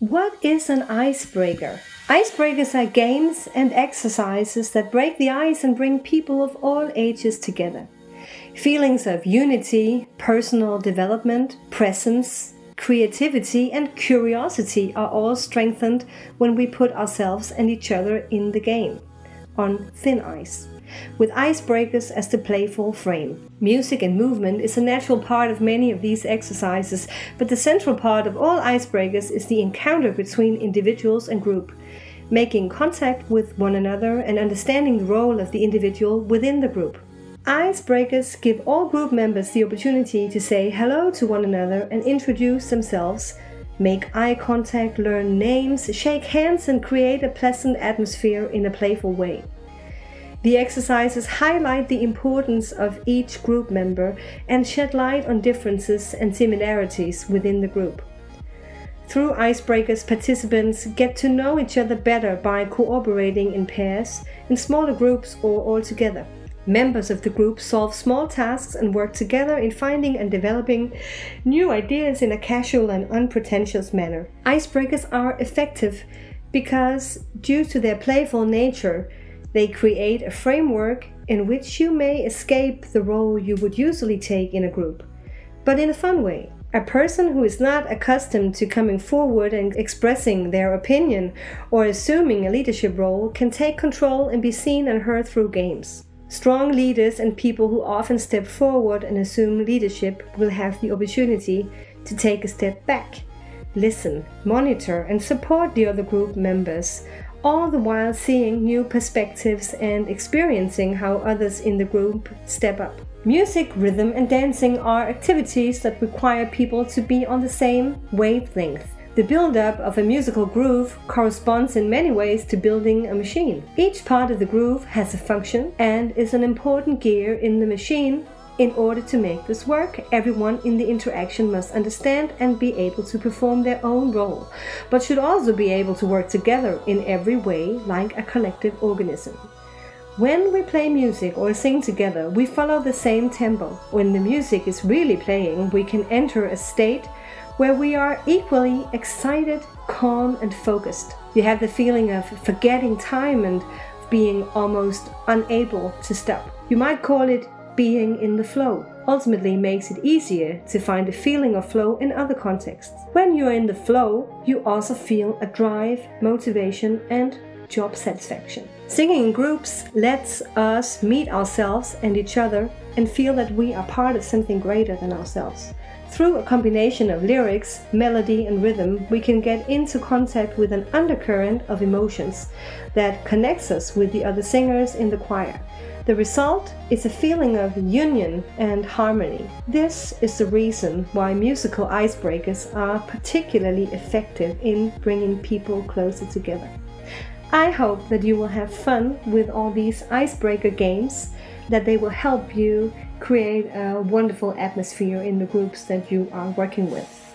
What is an icebreaker? Icebreakers are games and exercises that break the ice and bring people of all ages together. Feelings of unity, personal development, presence, creativity, and curiosity are all strengthened when we put ourselves and each other in the game on thin ice, with icebreakers as the playful frame. Music and movement is a natural part of many of these exercises, but the central part of all icebreakers is the encounter between individuals and group, making contact with one another and understanding the role of the individual within the group. Icebreakers give all group members the opportunity to say hello to one another and introduce themselves, make eye contact, learn names, shake hands, and create a pleasant atmosphere in a playful way. The exercises highlight the importance of each group member and shed light on differences and similarities within the group. Through icebreakers, participants get to know each other better by cooperating in pairs, in smaller groups, or all together. Members of the group solve small tasks and work together in finding and developing new ideas in a casual and unpretentious manner. Icebreakers are effective because, due to their playful nature, they create a framework in which you may escape the role you would usually take in a group, but in a fun way. A person who is not accustomed to coming forward and expressing their opinion or assuming a leadership role can take control and be seen and heard through games. Strong leaders and people who often step forward and assume leadership will have the opportunity to take a step back, listen, monitor, and support the other group members, all the while seeing new perspectives and experiencing how others in the group step up. Music, rhythm, and dancing are activities that require people to be on the same wavelength. The build-up of a musical groove corresponds in many ways to building a machine. Each part of the groove has a function and is an important gear in the machine. In order to make this work, everyone in the interaction must understand and be able to perform their own role, but should also be able to work together in every way like a collective organism. When we play music or sing together, we follow the same tempo. When the music is really playing, we can enter a state where we are equally excited, calm, and focused. You have the feeling of forgetting time and being almost unable to stop. You might call it being in the flow. Ultimately makes it easier to find a feeling of flow in other contexts. When you're in the flow, you also feel a drive, motivation, and job satisfaction. Singing in groups lets us meet ourselves and each other and feel that we are part of something greater than ourselves. Through a combination of lyrics, melody, and rhythm, we can get into contact with an undercurrent of emotions that connects us with the other singers in the choir. The result is a feeling of union and harmony. This is the reason why musical icebreakers are particularly effective in bringing people closer together. I hope that you will have fun with all these icebreaker games, that they will help you create a wonderful atmosphere in the groups that you are working with.